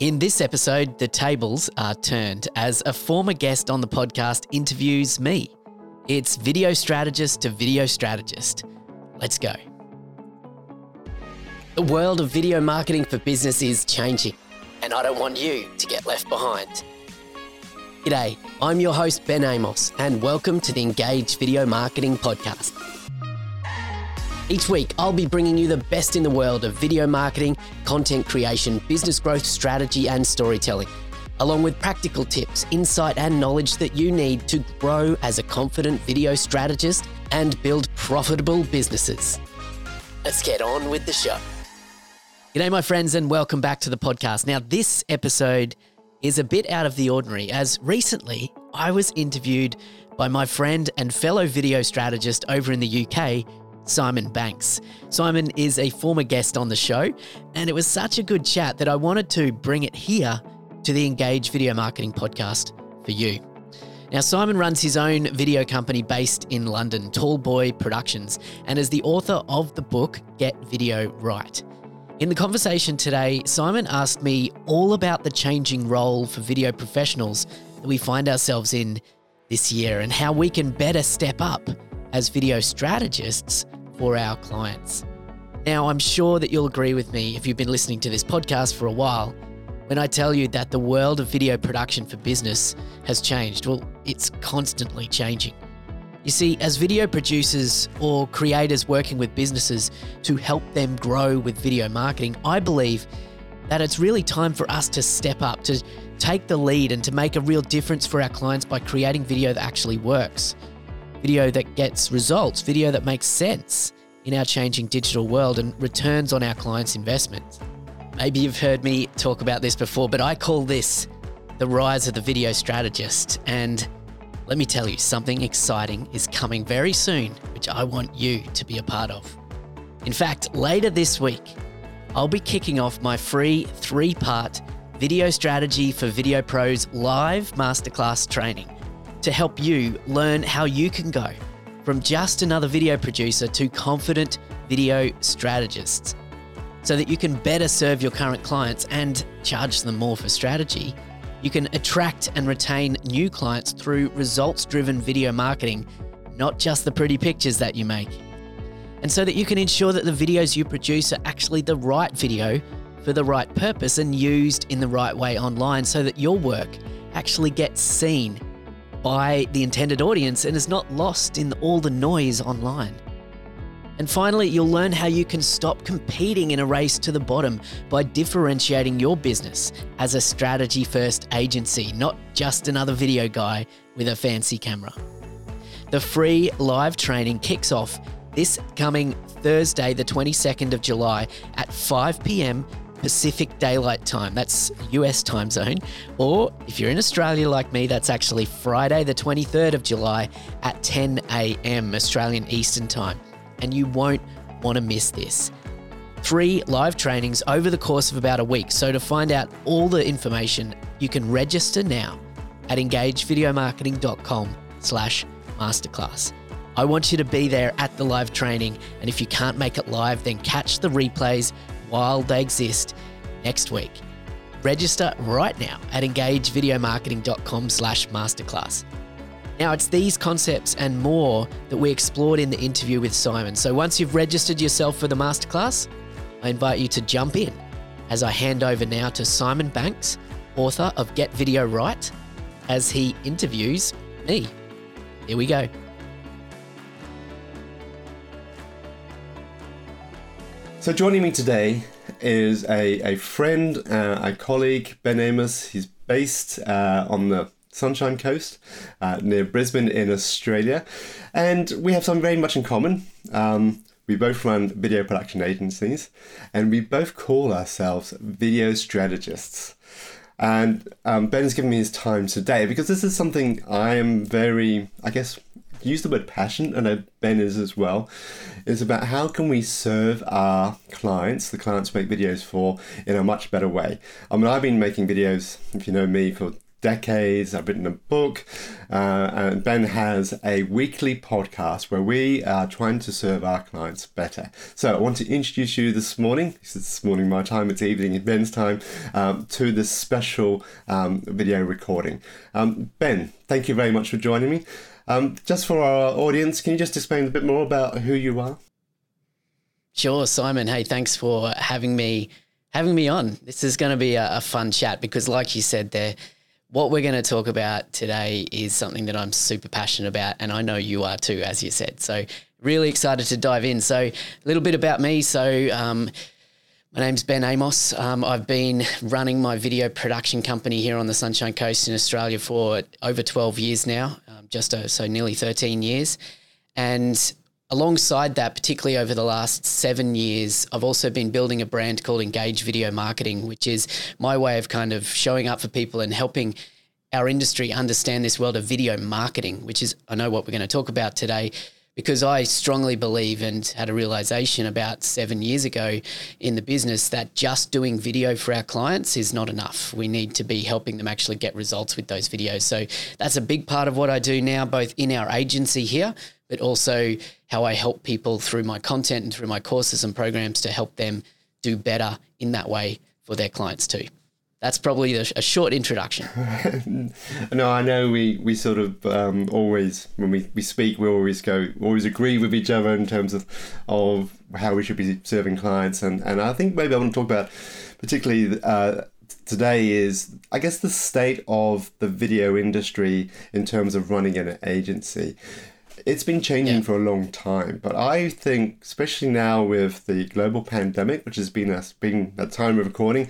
In this episode, the tables are turned as a former guest on the podcast interviews me. It's video strategist to video strategist. Let's go. The world of video marketing for business is changing, and I don't want you to get left behind. G'day, I'm your host, Ben Amos, and welcome to the Engage Video Marketing Podcast. Each week, I'll be bringing you the best in the world of video marketing, content creation, business growth strategy, and storytelling, along with practical tips, insight, and knowledge that you need to grow as a confident video strategist and build profitable businesses. Let's get on with the show. G'day, my friends, and welcome back to the podcast. Now, this episode is a bit out of the ordinary, as recently I was interviewed by my friend and fellow video strategist over in the UK, Simon Banks. Simon is a former guest on the show, and it was such a good chat that I wanted to bring it here to the Engage Video Marketing Podcast for you. Now, Simon runs his own video company based in London, Tallboy Productions, and is the author of the book Get Video Right. In the conversation today, Simon asked me all about the changing role for video professionals that we find ourselves in this year and how we can better step up as video strategists for our clients. Now, I'm sure that you'll agree with me if you've been listening to this podcast for a while when I tell you that the world of video production for business has changed. Well, it's constantly changing. You see, as video producers or creators working with businesses to help them grow with video marketing, I believe that it's really time for us to step up, to take the lead, and to make a real difference for our clients by creating video that actually works video that gets results, video that makes sense in our changing digital world and returns on our clients' investment. Maybe you've heard me talk about this before, but I call this the rise of the video strategist. And let me tell you, something exciting is coming very soon, which I want you to be a part of. In fact, later this week, I'll be kicking off my free three part video strategy for video pros live masterclass training to help you learn how you can go from just another video producer to confident video strategists so that you can better serve your current clients and charge them more for strategy. You can attract and retain new clients through results driven video marketing, not just the pretty pictures that you make. And so that you can ensure that the videos you produce are actually the right video for the right purpose and used in the right way online so that your work actually gets seen by the intended audience and is not lost in all the noise online. And finally, you'll learn how you can stop competing in a race to the bottom by differentiating your business as a strategy first agency, not just another video guy with a fancy camera. The free live training kicks off this coming Thursday, the 22nd of July at 5 p.m. Pacific Daylight Time. That's US time zone. Or if you're in Australia like me, that's actually Friday, the 23rd of July at 10 a.m. Australian Eastern Time. And you won't want to miss this. Three live trainings over the course of about a week. So to find out all the information, you can register now at engagevideomarketing.com slash masterclass. I want you to be there at the live training, and if you can't make it live, then catch the replays while they exist next week. Register right now at engagevideomarketing.com slash masterclass. Now, it's these concepts and more that we explored in the interview with Simon. So once you've registered yourself for the masterclass, I invite you to jump in as I hand over now to Simon Banks, author of Get Video Right, as he interviews me. Here we go. So joining me today is a, a friend, uh, a colleague, Ben Amos. He's based uh, on the Sunshine Coast uh, near Brisbane in Australia. And we have something very much in common. Um, we both run video production agencies and we both call ourselves video strategists. And um, Ben has given me his time today because this is something I am very, I guess, use the word passion, and know Ben is as well, is about how can we serve our clients, the clients make videos for, in a much better way. I mean, I've been making videos, if you know me, for decades. I've written a book, uh, and Ben has a weekly podcast where we are trying to serve our clients better. So I want to introduce you this morning. This is morning my time. It's evening in Ben's time um, to this special um, video recording. Um, ben, thank you very much for joining me. Um, just for our audience, can you just explain a bit more about who you are? Sure, Simon. Hey, thanks for having me having me on. This is going to be a, a fun chat because, like you said, there what we're going to talk about today is something that I'm super passionate about, and I know you are too, as you said. So, really excited to dive in. So, a little bit about me. So, um, my name's Ben Amos. Um, I've been running my video production company here on the Sunshine Coast in Australia for over 12 years now, um, just uh, so nearly 13 years. And alongside that, particularly over the last seven years, I've also been building a brand called Engage Video Marketing, which is my way of kind of showing up for people and helping our industry understand this world of video marketing, which is, I know what we're going to talk about today. Because I strongly believe and had a realization about seven years ago in the business that just doing video for our clients is not enough. We need to be helping them actually get results with those videos. So that's a big part of what I do now, both in our agency here, but also how I help people through my content and through my courses and programs to help them do better in that way for their clients too. That's probably a, a short introduction. no, I know we, we sort of um, always, when we, we speak, we always go, always agree with each other in terms of, of how we should be serving clients. And, and I think maybe I want to talk about particularly uh, today is, I guess, the state of the video industry in terms of running an agency it's been changing yeah. for a long time, but I think, especially now with the global pandemic, which has been a, been at time of recording,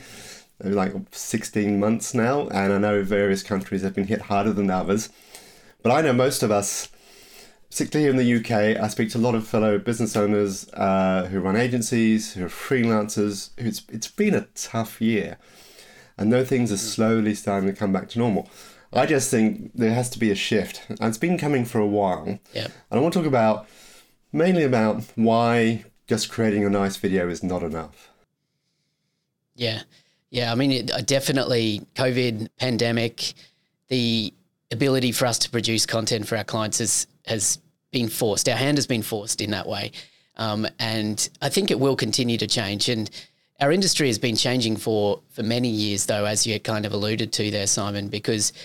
like 16 months now, and I know various countries have been hit harder than others. But I know most of us, particularly in the UK, I speak to a lot of fellow business owners uh, who run agencies, who are freelancers. It's, it's been a tough year. And though things are slowly starting to come back to normal, I just think there has to be a shift. And it's been coming for a while. Yeah. And I want to talk about mainly about why just creating a nice video is not enough. Yeah. Yeah. I mean, it, uh, definitely COVID, pandemic, the ability for us to produce content for our clients has, has been forced. Our hand has been forced in that way. Um, and I think it will continue to change. And our industry has been changing for, for many years, though, as you kind of alluded to there, Simon, because –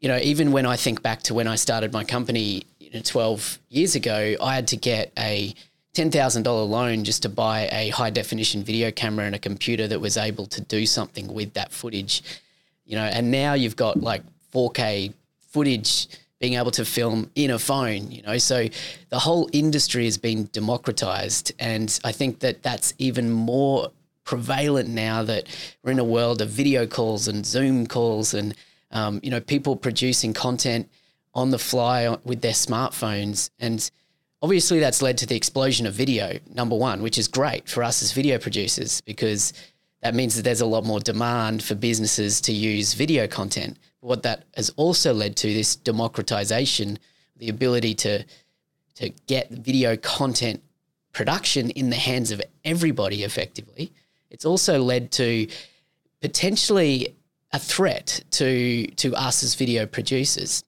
you know, even when I think back to when I started my company you know, 12 years ago, I had to get a $10,000 loan just to buy a high definition video camera and a computer that was able to do something with that footage. You know, and now you've got like 4K footage being able to film in a phone, you know. So the whole industry has been democratized and I think that that's even more prevalent now that we're in a world of video calls and Zoom calls and um, you know, people producing content on the fly with their smartphones. And obviously, that's led to the explosion of video, number one, which is great for us as video producers because that means that there's a lot more demand for businesses to use video content. But what that has also led to this democratization, the ability to to get video content production in the hands of everybody effectively. It's also led to potentially a threat to to us as video producers.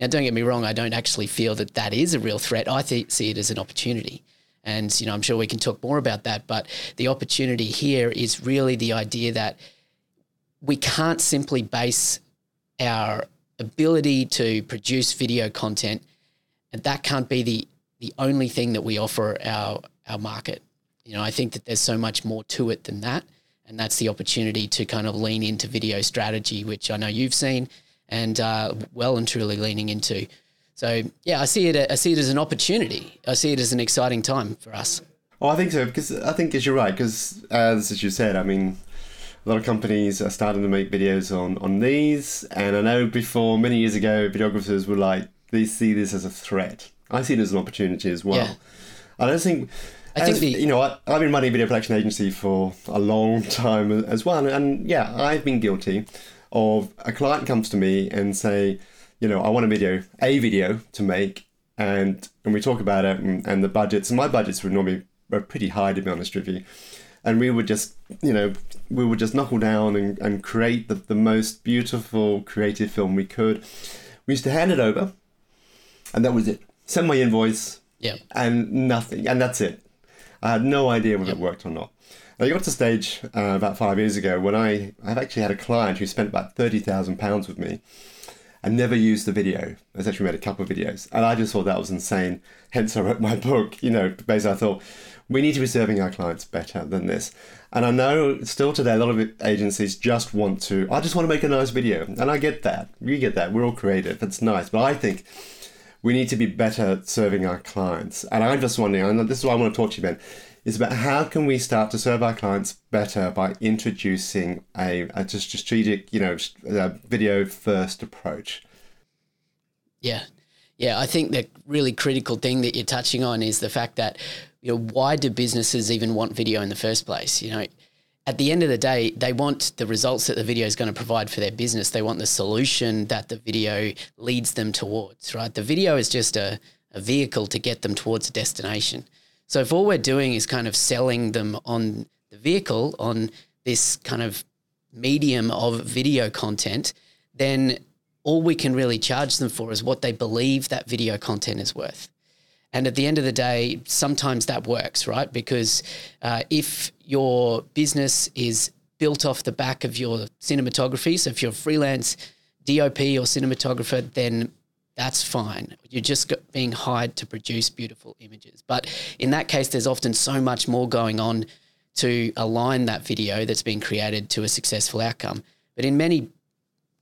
Now, don't get me wrong; I don't actually feel that that is a real threat. I th- see it as an opportunity, and you know, I'm sure we can talk more about that. But the opportunity here is really the idea that we can't simply base our ability to produce video content, and that can't be the the only thing that we offer our our market. You know, I think that there's so much more to it than that. And that's the opportunity to kind of lean into video strategy, which I know you've seen and uh, well and truly leaning into. So yeah, I see it. I see it as an opportunity. I see it as an exciting time for us. Oh, I think so because I think as you're right because as as you said, I mean, a lot of companies are starting to make videos on on these, and I know before many years ago, videographers were like they see this as a threat. I see it as an opportunity as well. Yeah. I don't think I think the, you know I, have been running a video production agency for a long time as well, and, and, yeah, I've been guilty of a client comes to me and say, you know, I want a video, a video to make, and and we talk about it and, and the budgets. And my budgets would normally were pretty high to be honest with you. and we would just you know we would just knuckle down and, and create the, the most beautiful creative film we could we used to hand it over and that was it send my invoice Yeah. and nothing and that's it i had no idea whether Yep. it worked or not I got to stage uh, about five years ago when I I've actually had a client who spent about thirty thousand pounds with me and never used the video. Has actually made a couple of videos, and I just thought that was insane. Hence, I wrote my book. You know, basically, I thought we need to be serving our clients better than this. And I know still today, a lot of agencies just want to. I just want to make a nice video, and I get that. We get that. We're all creative. It's nice, but I think we need to be better at serving our clients. And I'm just wondering, and this is why I want to talk to you, Ben, is about how can we start to serve our clients better by introducing a, a strategic, you know, video first approach. Yeah. Yeah, I think the really critical thing that you're touching on is the fact that you know why do businesses even want video in the first place? You know, at the end of the day, they want the results that the video is going to provide for their business. They want the solution that the video leads them towards, right? The video is just a, a vehicle to get them towards a destination. So if all we're doing is kind of selling them on the vehicle, on this kind of medium of video content, then all we can really charge them for is what they believe that video content is worth. And at the end of the day, sometimes that works, right? Because uh, if your business is built off the back of your cinematography, so if you're a freelance DOP or cinematographer, then that's fine. You're just being hired to produce beautiful images. But in that case, there's often so much more going on to align that video that's been created to a successful outcome. But in many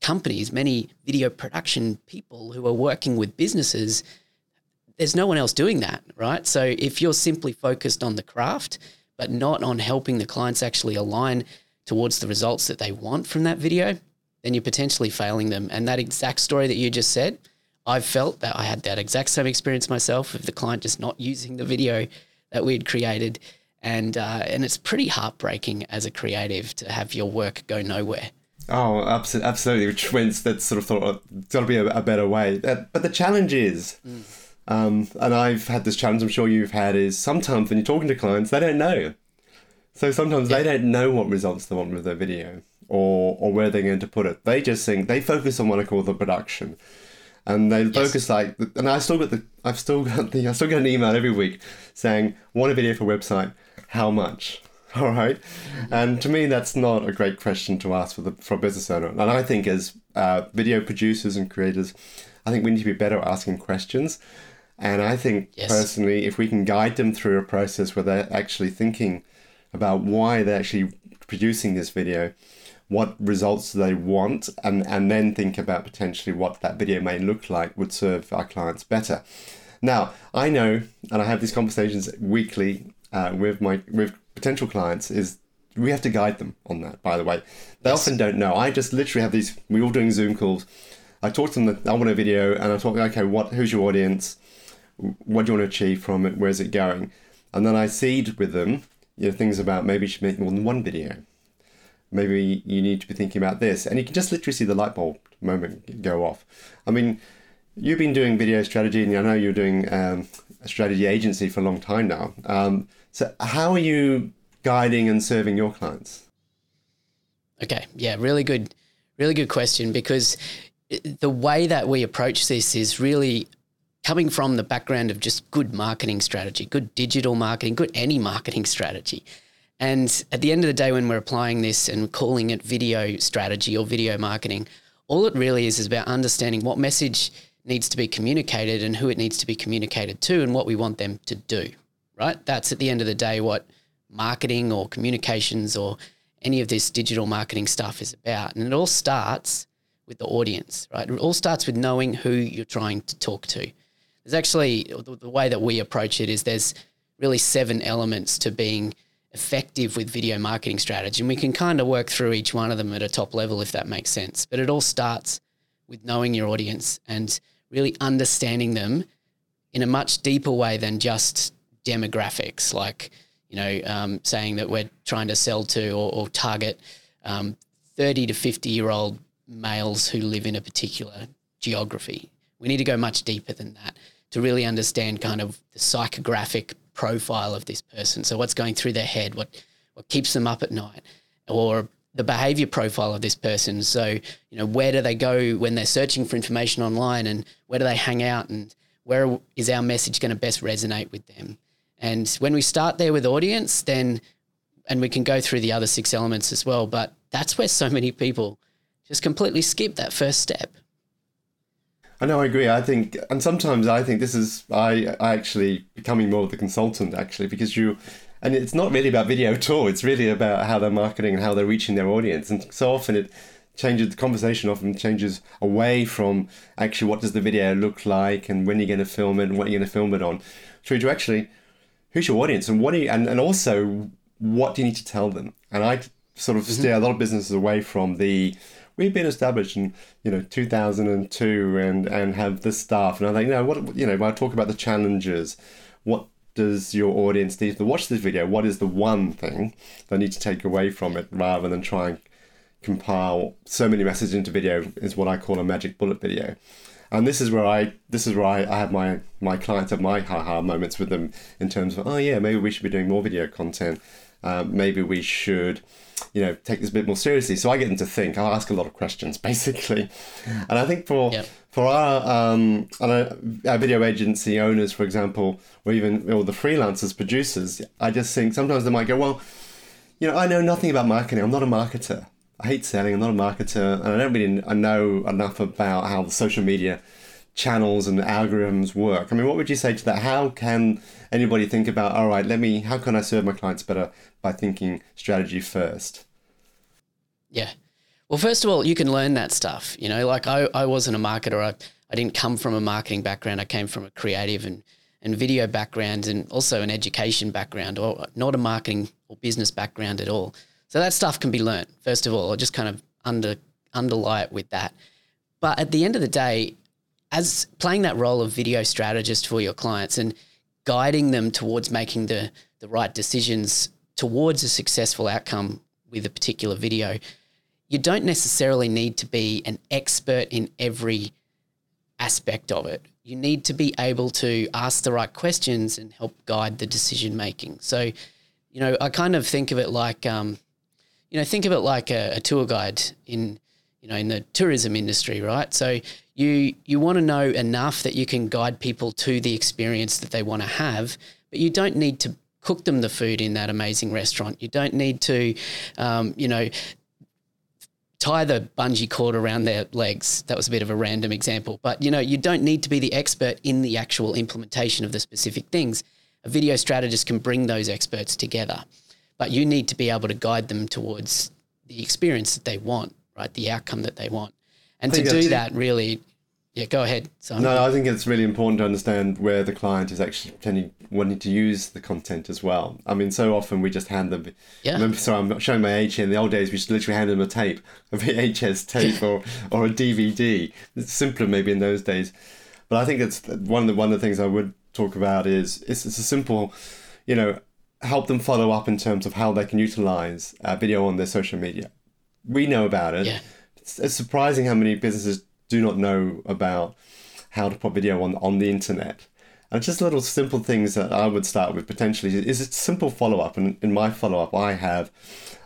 companies, many video production people who are working with businesses, there's no one else doing that, right? So if you're simply focused on the craft, but not on helping the clients actually align towards the results that they want from that video, then you're potentially failing them. And that exact story that you just said, I've felt that I had that exact same experience myself of the client just not using the video that we'd created. And, uh, and it's pretty heartbreaking as a creative to have your work go nowhere. Oh, absolutely. Which means that sort of thought oh, it's got to be a, a better way. Uh, but the challenge is, um, and I've had this challenge. I'm sure you've had is sometimes when you're talking to clients, they don't know. So sometimes they don't know what results they want with their video or or where they're going to put it. They just think they focus on what I call the production, and they focus like. And I still got the I've still got the I still get an email every week saying want a video for website, how much? All right, and to me that's not a great question to ask for the for a business owner. And I think as uh, video producers and creators, I think we need to be better at asking questions. And I think Yes. personally, if we can guide them through a process where they're actually thinking about why they're actually producing this video, what results they want, and, and then think about potentially what that video may look like would serve our clients better. Now, I know, and I have these conversations weekly uh, with my with potential clients, is we have to guide them on that, by the way. They often don't know. I just literally have these, we're all doing Zoom calls. I talk to them that I want a video, and I talk, okay, what, who's your audience? What do you want to achieve from it? Where's it going? And then I seed with them, you know, things about maybe you should make more than one video. Maybe you need to be thinking about this. And you can just literally see the light bulb moment go off. I mean, you've been doing video strategy, and I know you're doing um, a strategy agency for a long time now. Um, so, how are you guiding and serving your clients? Okay, yeah, really good, really good question because the way that we approach this is really coming from the background of just good marketing strategy, good digital marketing, good any marketing strategy. And at the end of the day, when we're applying this and calling it video strategy or video marketing, all it really is is about understanding what message needs to be communicated and who it needs to be communicated to and what we want them to do, right? That's at the end of the day what marketing or communications or any of this digital marketing stuff is about. And it all starts with the audience, right? It all starts with knowing who you're trying to talk to. There's actually the, way that we approach it is there's really seven elements to being effective with video marketing strategy. And we can kind of work through each one of them at a top level if that makes sense. But it all starts with knowing your audience and really understanding them in a much deeper way than just demographics, like you know, um, saying that we're trying to sell to or, or target um, 30 to 50 year old males who live in a particular geography. We need to go much deeper than that to really understand kind of the psychographic profile of this person. So what's going through their head, what what keeps them up at night, or the behavior profile of this person. So, you know, where do they go when they're searching for information online and where do they hang out and where is our message going to best resonate with them? And when we start there with audience, then, and we can go through the other six elements as well, but that's where so many people just completely skip that first step. I know, I agree. I think, and sometimes I think this is, I, I actually becoming more of the consultant actually, because you, and it's not really about video at all. It's really about how they're marketing and how they're reaching their audience. And so often it changes the conversation often changes away from actually what does the video look like and when you're going to film it and what you're going to film it on through to actually who's your audience and what do you and, and also what do you need to tell them and i sort of mm-hmm. steer a lot of businesses away from the we've been established in you know 2002 and and have this staff and i think you know what you know when i talk about the challenges what does your audience need to watch this video? What is the one thing they need to take away from it rather than try and compile so many messages into video is what I call a magic bullet video. And this is where I this is where I, I have my my clients have my haha moments with them in terms of oh yeah maybe we should be doing more video content um, maybe we should you know take this a bit more seriously so I get them to think I'll ask a lot of questions basically and I think for yep for our um, our video agency owners, for example, or even or the freelancers, producers, I just think sometimes they might go, well, you know, I know nothing about marketing. I'm not a marketer. I hate selling. I'm not a marketer, and I don't really I know enough about how the social media channels and algorithms work. I mean, what would you say to that? How can anybody think about, all right, let me, how can I serve my clients better by thinking strategy first? Yeah. Well, first of all, you can learn that stuff. You know, like I, I wasn't a marketer. I, I didn't come from a marketing background. I came from a creative and, and video background and also an education background or not a marketing or business background at all. So that stuff can be learned, first of all, or just kind of under underlie it with that. But at the end of the day, as playing that role of video strategist for your clients and guiding them towards making the, the right decisions towards a successful outcome with a particular video, you don't necessarily need to be an expert in every aspect of it. You need to be able to ask the right questions and help guide the decision making. So, you know, I kind of think of it like, um, you know, think of it like a, a tour guide in, you know, in the tourism industry, right? So you you want to know enough that you can guide people to the experience that they want to have, but you don't need to cook them the food in that amazing restaurant. You don't need to, um, you know, tie the bungee cord around their legs. That was a bit of a random example, but you know, you don't need to be the expert in the actual implementation of the specific things. A video strategist can bring those experts together, but you need to be able to guide them towards the experience that they want, right? The outcome that they want. And to do that, really, yeah, go ahead. Simon. No, I think it's really important to understand where the client is actually pretending wanting to use the content as well. I mean, so often we just hand them. Yeah. Remember, sorry, I'm showing my age here. In the old days, we just literally hand them a tape, a VHS tape or, or a DVD. It's simpler maybe in those days, but I think it's one of the one of the things I would talk about is it's, it's a simple, you know, help them follow up in terms of how they can utilize uh, video on their social media. We know about it. Yeah. It's, it's surprising how many businesses do not know about how to put video on on the internet. And just little simple things that I would start with potentially is a simple follow up. And in my follow up, I have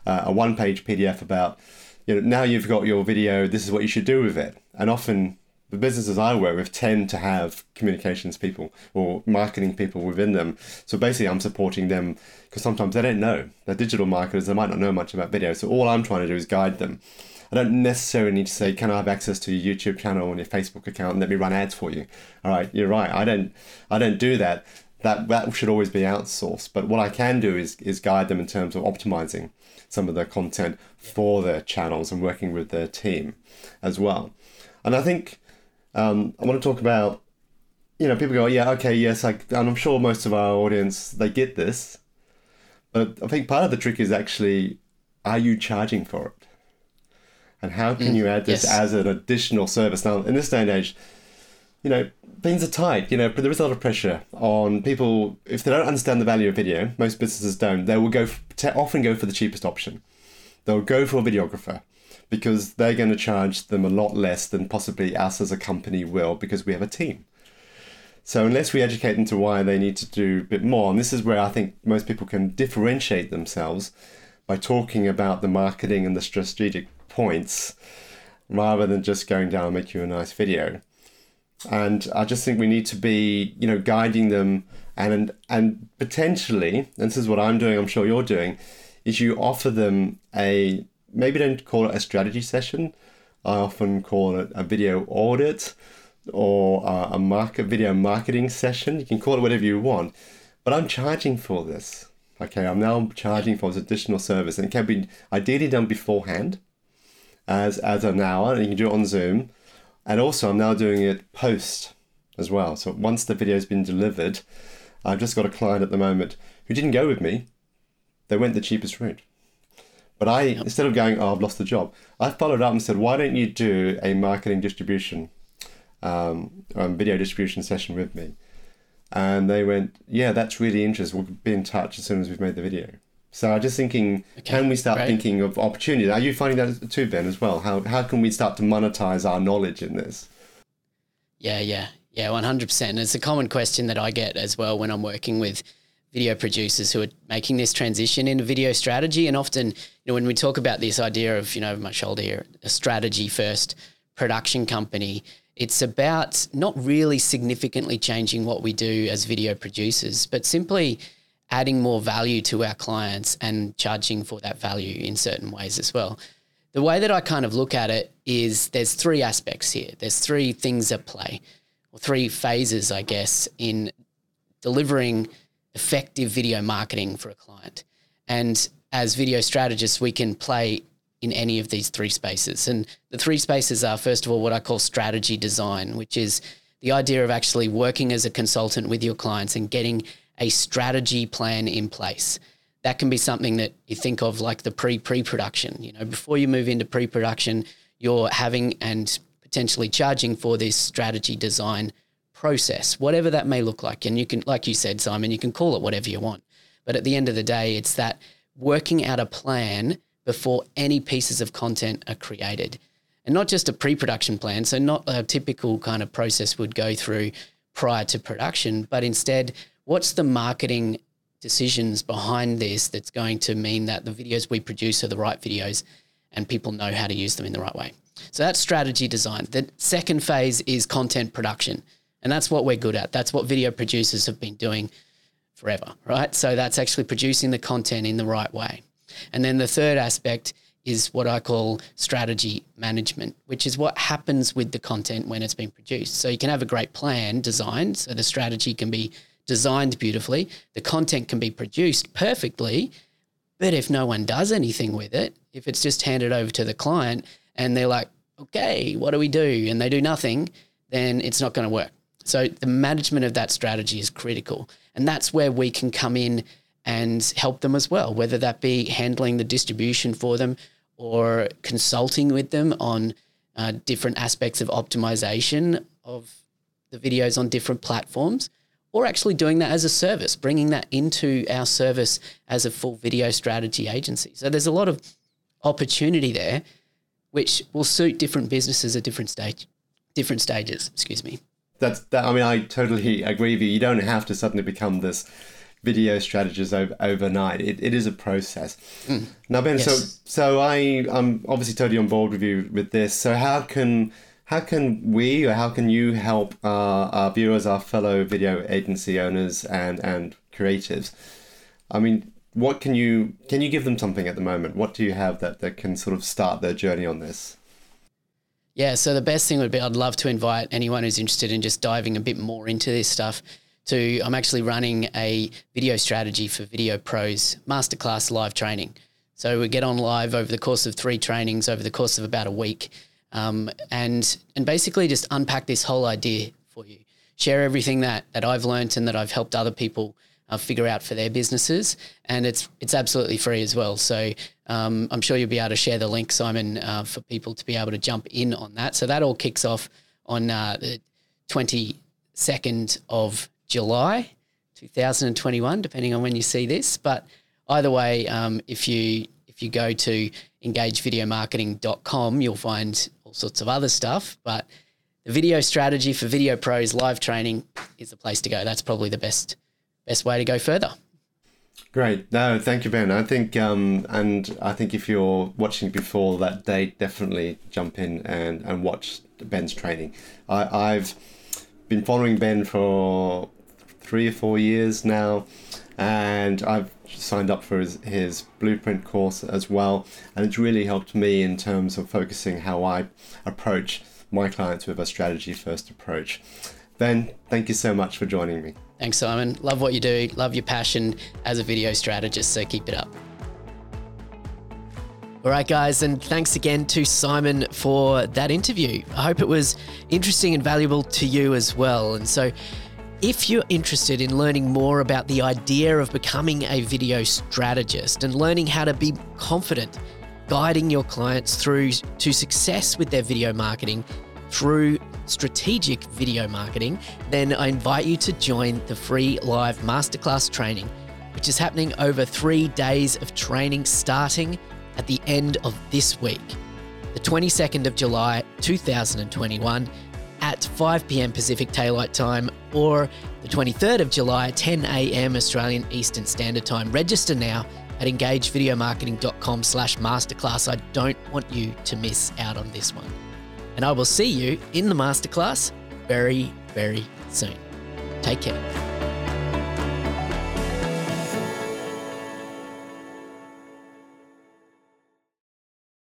uh, a one page PDF about, you know, now you've got your video, this is what you should do with it. And often the businesses I work with tend to have communications people or marketing people within them. So basically, I'm supporting them because sometimes they don't know. They're digital marketers, they might not know much about video. So all I'm trying to do is guide them I don't necessarily need to say, can I have access to your YouTube channel and your Facebook account and let me run ads for you? All right, you're right. I don't, I don't do that. That that should always be outsourced. But what I can do is is guide them in terms of optimizing some of their content for their channels and working with their team as well. And I think um, I want to talk about, you know, people go, yeah, okay, yes, I, and I'm sure most of our audience they get this, but I think part of the trick is actually, are you charging for it? and how can mm, you add this yes. as an additional service? Now in this day and age you know things are tight you know there is a lot of pressure on people. If they don't understand the value of video most businesses don't. They will go often go for the cheapest option. They'll go for a videographer because they're going to charge them a lot less than possibly us as a company will because we have a team so unless we educate them to why they need to do a bit more and this is where i think most people can differentiate themselves by talking about the marketing and the strategic points rather than just going down and making a nice video. And I just think we need to be, you know, guiding them and and potentially, and this is what I'm doing, I'm sure you're doing, is you offer them a maybe don't call it a strategy session. I often call it a video audit or a market video marketing session. You can call it whatever you want, but I'm charging for this. Okay, I'm now charging for this additional service, and it can be ideally done beforehand, as as an hour, and you can do it on Zoom, and also I'm now doing it post as well. So once the video has been delivered, I've just got a client at the moment who didn't go with me; they went the cheapest route. But I, yep. instead of going, oh, I've lost the job, I followed up and said, why don't you do a marketing distribution, um, um, video distribution session with me? And they went, yeah, that's really interesting. We'll be in touch as soon as we've made the video. So I'm just thinking, okay, can we start thinking of opportunities? Are you finding that too, Ben, as well? How, how can we start to monetize our knowledge in this? Yeah, yeah, yeah, 100%. It's a common question that I get as well when I'm working with video producers who are making this transition into video strategy. And often, you know, when we talk about this idea of, you know, over my shoulder here, a strategy first production company, it's about not really significantly changing what we do as video producers, but simply adding more value to our clients and charging for that value in certain ways as well. The way that I kind of look at it is there's three aspects here. There's three things at play, or three phases, I guess, in delivering effective video marketing for a client. And as video strategists, we can play in any of these three spaces. And the three spaces are, first of all, what I call strategy design, which is the idea of actually working as a consultant with your clients and getting a strategy plan in place. That can be something that you think of like the pre pre production. You know, before you move into pre production, you're having and potentially charging for this strategy design process, whatever that may look like. And you can, like you said, Simon, you can call it whatever you want. But at the end of the day, it's that working out a plan before any pieces of content are created. And not just a pre production plan, so not a typical kind of process would go through prior to production, but instead, what's the marketing decisions behind this that's going to mean that the videos we produce are the right videos and people know how to use them in the right way? So that's strategy design. The second phase is content production. And that's what we're good at. That's what video producers have been doing forever, right? So that's actually producing the content in the right way. And then the third aspect is what I call strategy management, which is what happens with the content when it's been produced. So you can have a great plan designed, so the strategy can be designed beautifully, the content can be produced perfectly, but if no one does anything with it, if it's just handed over to the client and they're like, okay, what do we do? And they do nothing, then it's not going to work. So the management of that strategy is critical. And that's where we can come in and help them as well, whether that be handling the distribution for them or consulting with them on uh, different aspects of optimization of the videos on different platforms, or actually doing that as a service, bringing that into our service as a full video strategy agency. So there's a lot of opportunity there, which will suit different businesses at different stage, different stages. Excuse me that's that. I mean, I totally agree with you. You don't have to suddenly become this video strategist over, overnight. It, it is a process. Mm. Now, Ben, yes. so so I I'm obviously totally on board with you with this. So how can how can we or how can you help our, our viewers, our fellow video agency owners and and creatives? I mean, what can you can you give them something at the moment? What do you have that that can sort of start their journey on this? Yeah, so the best thing would be I'd love to invite anyone who's interested in just diving a bit more into this stuff to I'm actually running a video strategy for video pros masterclass live training. So we get on live over the course of three trainings over the course of about a week, um, and and basically just unpack this whole idea for you. Share everything that that I've learned and that I've helped other people uh, figure out for their businesses, and it's it's absolutely free as well. So um, I'm sure you'll be able to share the link, Simon, uh, for people to be able to jump in on that. So that all kicks off on uh, the 22nd of July, 2021, depending on when you see this. But either way, um, if you if you go to engagevideomarketing.com, you'll find all sorts of other stuff. But the video strategy for video pros live training is the place to go. That's probably the best best way to go further. Great. No, thank you, Ben. I think, um, and I think if you're watching before that date, definitely jump in and, and watch Ben's training. I, I've been following Ben for three or four years now, and I've signed up for his, his blueprint course as well, and it's really helped me in terms of focusing how I approach my clients with a strategy first approach. Ben, thank you so much for joining me. Thanks, Simon. Love what you do, love your passion as a video strategist, so keep it up. All right, guys, and thanks again to Simon for that interview. I hope it was interesting and valuable to you as well. And so, if you're interested in learning more about the idea of becoming a video strategist and learning how to be confident guiding your clients through to success with their video marketing through strategic video marketing, then I invite you to join the free live masterclass training, which is happening over three days of training starting at the end of this week, the 22nd of July 2021 at 5 pm Pacific Daylight Time or the 23rd of July 10 a.m. Australian Eastern Standard Time. Register now at engagevideomarketing.com slash masterclass. I don't want you to miss out on this one. And I will see you in the masterclass very, very soon. Take care.